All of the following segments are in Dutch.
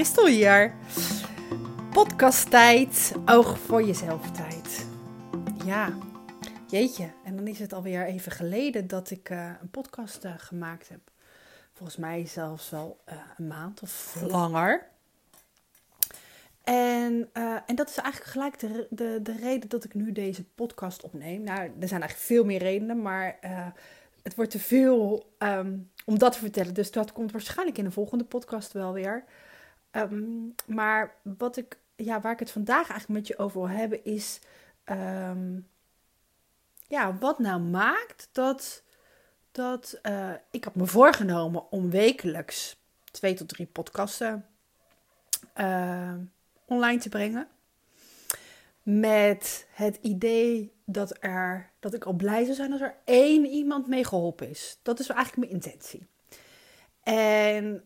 Christel hier. Podcasttijd, oog voor jezelf tijd. Ja, jeetje. En dan is het alweer even geleden dat ik uh, een podcast uh, gemaakt heb. Volgens mij zelfs wel uh, een maand of langer. En, en dat is eigenlijk gelijk de, de, de reden dat ik nu deze podcast opneem. Nou, er zijn eigenlijk veel meer redenen, maar het wordt te veel um, om dat te vertellen. Dus dat komt waarschijnlijk in de volgende podcast wel weer. Um, maar wat ik, ja, waar ik het vandaag eigenlijk met je over wil hebben is... Um, ja, wat nou maakt dat... dat uh, ik had me voorgenomen om wekelijks twee tot drie podcasten uh, online te brengen. Met het idee dat, er, dat ik al blij zou zijn als er één iemand mee geholpen is. Dat is eigenlijk mijn intentie. En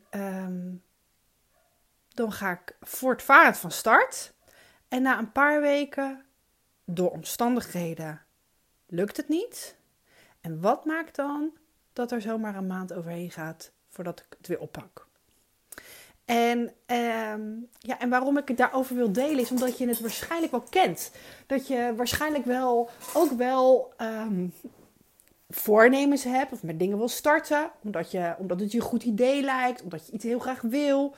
dan ga ik voortvarend van start. En na een paar weken, door omstandigheden, lukt het niet. En wat maakt dan dat er zomaar een maand overheen gaat voordat ik het weer oppak? En, um, ja, en waarom ik het daarover wil delen is omdat je het waarschijnlijk wel kent. Dat je waarschijnlijk wel ook wel um, voornemens hebt of met dingen wil starten. Omdat, je, omdat het je een goed idee lijkt, omdat je iets heel graag wil.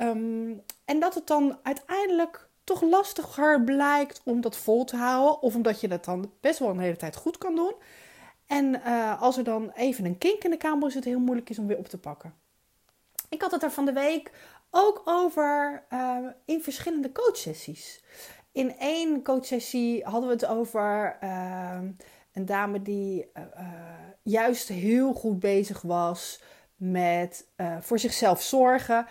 Um, en dat het dan uiteindelijk toch lastiger blijkt om dat vol te houden. Of omdat je dat dan best wel een hele tijd goed kan doen. En uh, als er dan even een kink in de kamer is, het heel moeilijk is om weer op te pakken. Ik had het er van de week ook over uh, in verschillende coachsessies. In één coachsessie hadden we het over uh, een dame die uh, juist heel goed bezig was met voor zichzelf zorgen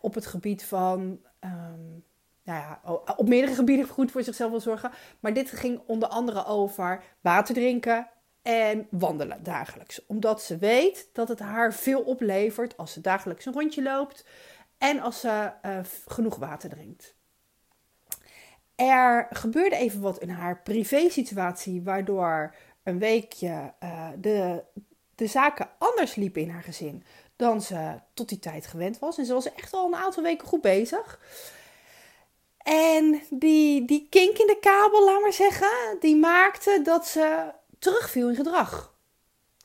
op het gebied van. Um, nou ja, op meerdere gebieden goed voor zichzelf wil zorgen. Maar dit ging onder andere over water drinken, en wandelen dagelijks. Omdat ze weet dat het haar veel oplevert als ze dagelijks een rondje loopt en als ze uh, genoeg water drinkt. Er gebeurde even wat in haar privé-situatie, waardoor een weekje uh, de, de zaken anders liepen in haar gezin dan ze tot die tijd gewend was. En ze was echt al een aantal weken goed bezig. En die, die kink in de kabel, laat maar zeggen, die maakte dat ze terugviel in gedrag.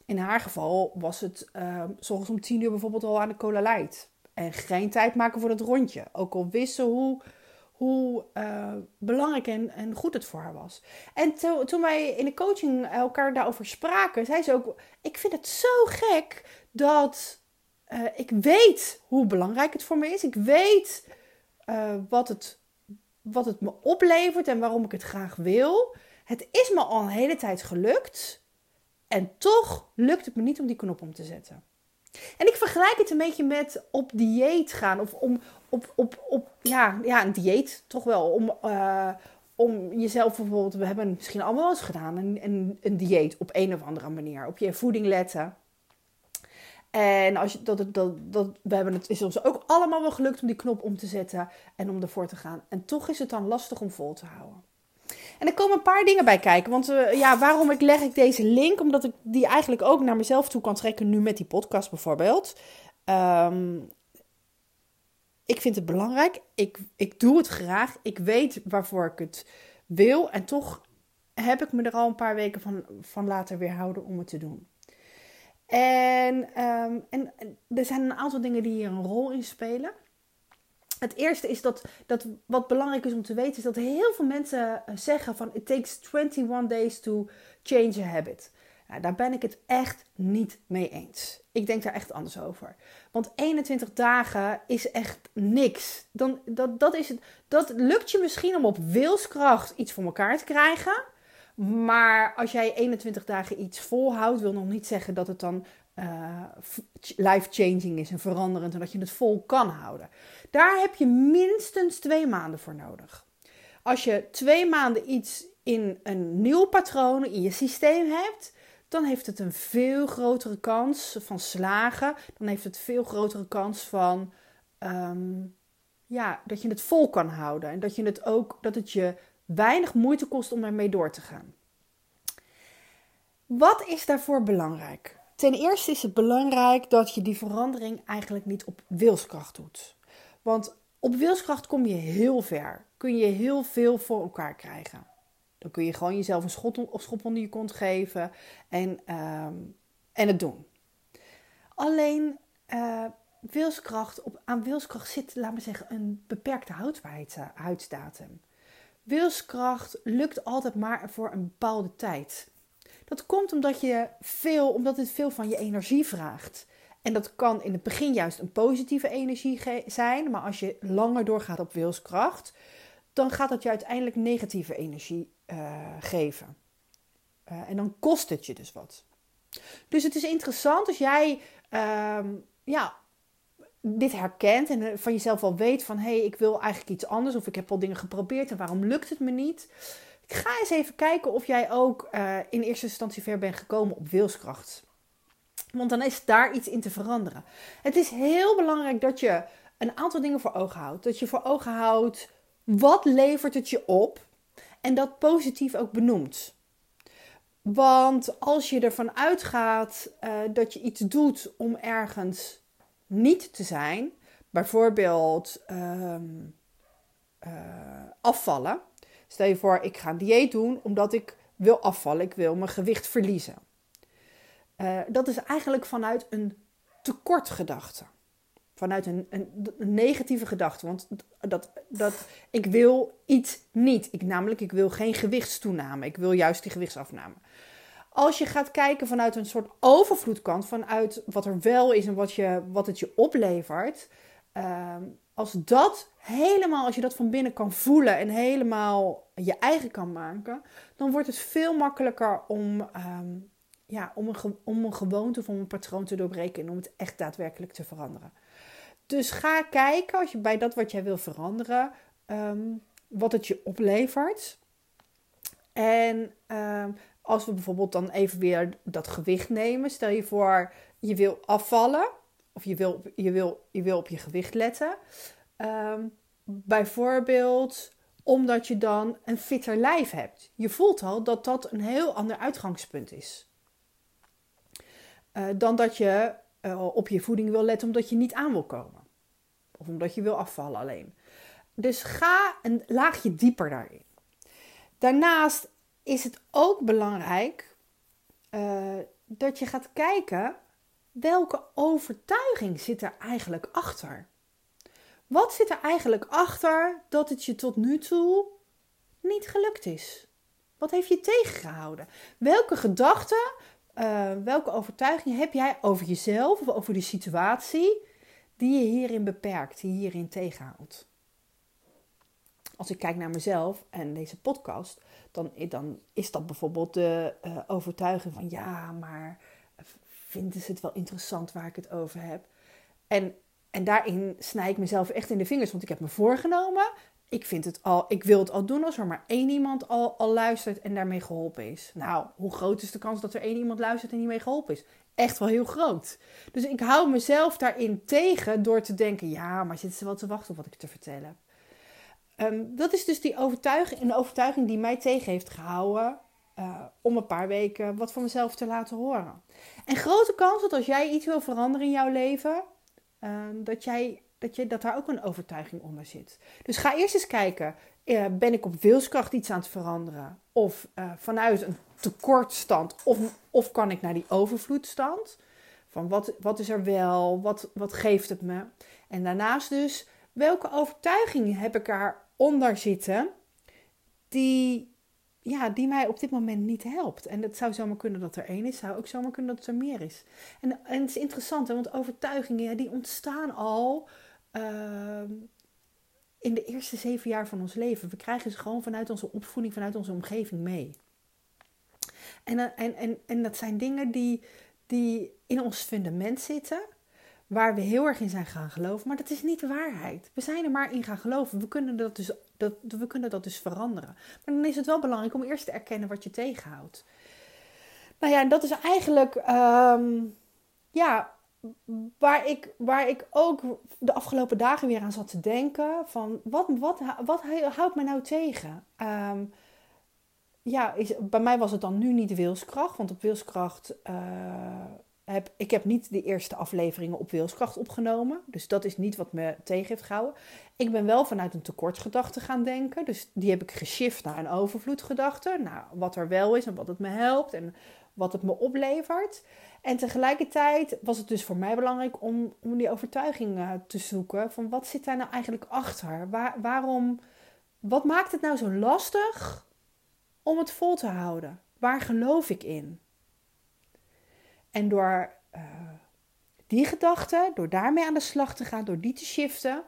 In haar geval was het uh, volgens om tien uur bijvoorbeeld al aan de cola light. En geen tijd maken voor dat rondje. Ook al wist ze hoe, hoe uh, belangrijk en, en goed het voor haar was. En to, toen wij in de coaching elkaar daarover spraken, zei ze ook: Ik vind het zo gek dat uh, ik weet hoe belangrijk het voor me is. Ik weet wat, het, wat het me oplevert en waarom ik het graag wil. Het is me al een hele tijd gelukt. En toch lukt het me niet om die knop om te zetten. En ik vergelijk het een beetje met op dieet gaan. Of om op, op, op ja, ja, een dieet toch wel. Om, uh, om jezelf bijvoorbeeld, we hebben misschien allemaal wel eens gedaan, een, een, een dieet op een of andere manier. Op je voeding letten. En als je, dat, dat, dat, we hebben het is ons ook allemaal wel gelukt om die knop om te zetten en om ervoor te gaan. En toch is het dan lastig om vol te houden. En er komen een paar dingen bij kijken. Want uh, ja, waarom ik leg ik deze link? Omdat ik die eigenlijk ook naar mezelf toe kan trekken. Nu met die podcast bijvoorbeeld. Um, ik vind het belangrijk. Ik, ik doe het graag. Ik weet waarvoor ik het wil. En toch heb ik me er al een paar weken van, van laten weerhouden om het te doen. En, um, en er zijn een aantal dingen die hier een rol in spelen. Het eerste is dat, dat wat belangrijk is om te weten, is dat heel veel mensen eh, zeggen van it takes 21 days to change a habit. Nou, daar ben ik het echt niet mee eens. Ik denk daar echt anders over. Want 21 dagen is echt niks. Dan, dat, dat, is het, dat lukt je misschien om op wilskracht iets voor elkaar te krijgen. Maar als jij 21 dagen iets volhoudt, wil nog niet zeggen dat het dan uh, life-changing is en veranderend en dat je het vol kan houden. Daar heb je minstens twee maanden voor nodig. Als je twee maanden iets in een nieuw patroon in je systeem hebt, dan heeft het een veel grotere kans van slagen. Dan heeft het veel grotere kans van um, ja, dat je het vol kan houden. En dat, je het ook, dat het je weinig moeite kost om ermee door te gaan. Wat is daarvoor belangrijk? Ten eerste is het belangrijk dat je die verandering eigenlijk niet op wilskracht doet. Want op wilskracht kom je heel ver. Kun je heel veel voor elkaar krijgen. Dan kun je gewoon jezelf een schop onder je kont geven en, ehm, en het doen. Alleen uh, wilskracht, op, aan wilskracht zit, laten we zeggen, een beperkte houdbaarheidsdatum. Wilskracht lukt altijd maar voor een bepaalde tijd. Dat komt omdat, je veel, omdat het veel van je energie vraagt. En dat kan in het begin juist een positieve energie zijn, maar als je langer doorgaat op wilskracht, dan gaat dat je uiteindelijk negatieve energie uh, geven. Uh, en dan kost het je dus wat. Dus het is interessant als jij uh, ja, dit herkent en eh, van jezelf al weet van hé, hey, ik wil eigenlijk iets anders of ik heb al dingen geprobeerd en waarom lukt het me niet? Ga eens even kijken of jij ook uh, in eerste instantie ver bent gekomen op wilskracht. Want dan is daar iets in te veranderen. Het is heel belangrijk dat je een aantal dingen voor ogen houdt. Dat je voor ogen houdt wat levert het je op en dat positief ook benoemt. Want als je ervan uitgaat uh, dat je iets doet om ergens niet te zijn, bijvoorbeeld uh, uh, afvallen. Stel je voor, ik ga een dieet doen omdat ik wil afvallen, ik wil mijn gewicht verliezen. Uh, dat is eigenlijk vanuit een tekortgedachte. Vanuit een, een, een, negatieve gedachte. Want dat, dat, ik wil iets niet. Ik, namelijk, ik wil geen gewichtstoename. Ik wil juist die gewichtsafname. Als je gaat kijken vanuit een soort overvloedkant, vanuit wat er wel is en wat, je, wat het je oplevert. Uh, als dat helemaal, als je dat van binnen kan voelen en helemaal je eigen kan maken, dan wordt het veel makkelijker om, um, ja, om, een, om een gewoonte of om een patroon te doorbreken en om het echt daadwerkelijk te veranderen. Dus ga kijken als je bij dat wat jij wil veranderen, um, wat het je oplevert. En als we bijvoorbeeld dan even weer dat gewicht nemen. Stel je voor, je wil afvallen. Of je wil, je wil, je wil op je gewicht letten. Um, bijvoorbeeld omdat je dan een fitter lijf hebt. Je voelt al dat dat een heel ander uitgangspunt is. Uh, dan dat je uh, op je voeding wil letten omdat je niet aan wil komen. Of omdat je wil afvallen alleen. Dus ga een laagje dieper daarin. Daarnaast is het ook belangrijk uh, dat je gaat kijken welke overtuiging zit er eigenlijk achter. Wat zit er eigenlijk achter dat het je tot nu toe niet gelukt is? Wat heeft je tegengehouden? Welke gedachten, uh, welke overtuiging heb jij over jezelf of over de situatie die je hierin beperkt, die je hierin tegenhoudt? Als ik kijk naar mezelf en deze podcast, dan, dan is dat bijvoorbeeld de uh, overtuiging van ja, maar vinden ze het wel interessant waar ik het over heb? En, en daarin snij ik mezelf echt in de vingers, want ik heb me voorgenomen. Ik, vind het al, ik wil het al doen als er maar één iemand al, luistert en daarmee geholpen is. Nou, hoe groot is de kans dat er één iemand luistert en die mee geholpen is? Echt wel heel groot. Dus ik hou mezelf daarin tegen door te denken: ja, maar zitten ze wel te wachten op wat ik te vertellen? Um, dat is dus die overtuiging, een overtuiging die mij tegen heeft gehouden uh, om een paar weken wat van mezelf te laten horen. En grote kans dat als jij iets wil veranderen in jouw leven, uh, dat, jij, dat, dat daar ook een overtuiging onder zit. Dus ga eerst eens kijken, uh, ben ik op wilskracht iets aan het veranderen? Of eh, vanuit een tekortstand? Of, of kan ik naar die overvloedstand? Van wat, wat is er wel? Wat, wat geeft het me? En daarnaast dus, welke overtuigingen heb ik eronder zitten die, ja, die mij op dit moment niet helpt? En het zou zomaar kunnen dat er één is, zou ook zomaar kunnen dat er meer is. En, en het is interessant, hè, want overtuigingen ja, die ontstaan al uh, in de eerste zeven jaar van ons leven. We krijgen ze gewoon vanuit onze opvoeding, vanuit onze omgeving mee. En, en, en, en dat zijn dingen die, die in ons fundament zitten waar we heel erg in zijn gaan geloven. Maar dat is niet de waarheid. We zijn er maar in gaan geloven. We kunnen dat dus, dat, we kunnen dat dus veranderen. Maar dan is het wel belangrijk om eerst te erkennen wat je tegenhoudt. Nou ja, en dat is eigenlijk um, ja, waar, ik, waar ik ook de afgelopen dagen weer aan zat te denken. Van wat, wat, wat houdt mij nou tegen? Um, ja, is, bij mij was het dan nu niet wilskracht. Want op wilskracht... Uh, heb, ik heb niet de eerste afleveringen op wilskracht opgenomen. Dus dat is niet wat me tegen heeft gehouden. Ik ben wel vanuit een tekortgedachte gaan denken. Dus die heb ik geshift naar een overvloedgedachte. Nou, wat er wel is en wat het me helpt en wat het me oplevert. En tegelijkertijd was het dus voor mij belangrijk om, om die overtuiging uh, te zoeken. Van wat zit daar nou eigenlijk achter? Waar, waarom, wat maakt het nou zo lastig om het vol te houden? Waar geloof ik in? En door uh, die gedachte, door daarmee aan de slag te gaan, door die te shiften,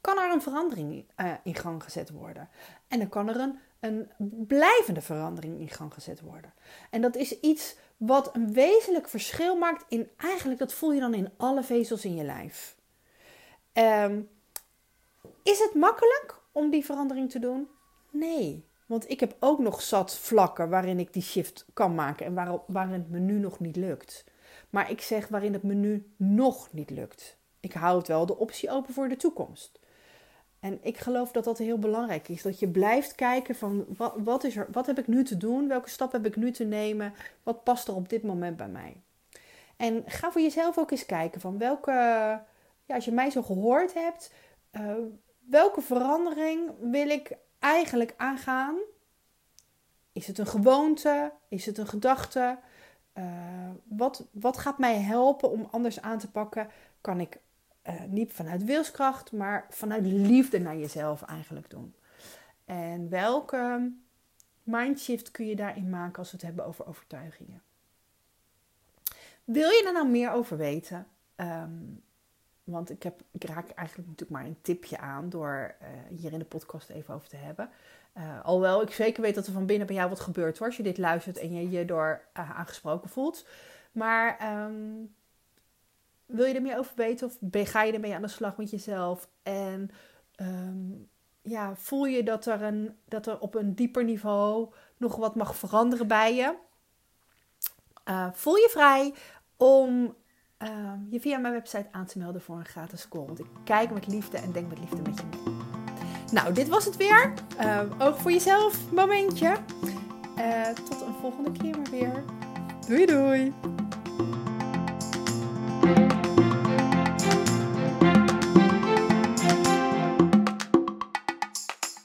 kan er een verandering uh, in gang gezet worden. En dan kan er een, een blijvende verandering in gang gezet worden. En dat is iets wat een wezenlijk verschil maakt in eigenlijk, dat voel je dan in alle vezels in je lijf. Um, is het makkelijk om die verandering te doen? Nee. Want ik heb ook nog zat vlakken waarin ik die shift kan maken en waar, waarin het me nu nog niet lukt. Maar ik zeg waarin het me nu nog niet lukt. Ik houd wel de optie open voor de toekomst. En ik geloof dat dat heel belangrijk is. Dat je blijft kijken van wat, wat, is er, wat heb ik nu te doen? Welke stap heb ik nu te nemen? Wat past er op dit moment bij mij? En ga voor jezelf ook eens kijken van welke, ja, als je mij zo gehoord hebt, uh, welke verandering wil ik eigenlijk aangaan? Is het een gewoonte? Is het een gedachte? Uh, wat, wat gaat mij helpen om anders aan te pakken? Kan ik uh, niet vanuit wilskracht, maar vanuit liefde naar jezelf eigenlijk doen? En welke mindshift kun je daarin maken als we het hebben over overtuigingen? Wil je er nou meer over weten? Um, want ik, heb, ik raak eigenlijk natuurlijk maar een tipje aan door uh, hier in de podcast even over te hebben. Uh, alhoewel ik zeker weet dat er van binnen bij jou wat gebeurt hoor, als je dit luistert en je je door uh, aangesproken voelt. Maar um, wil je er meer over weten of ga je ermee aan de slag met jezelf? En um, ja, voel je dat er, een, dat er op een dieper niveau nog wat mag veranderen bij je? voel je vrij om uh, je via mijn website aan te melden voor een gratis call. Want ik kijk met liefde en denk met liefde met je mee. Nou, dit was het weer. Uh, oog voor jezelf, momentje. Uh, tot een volgende keer maar weer. Doei doei!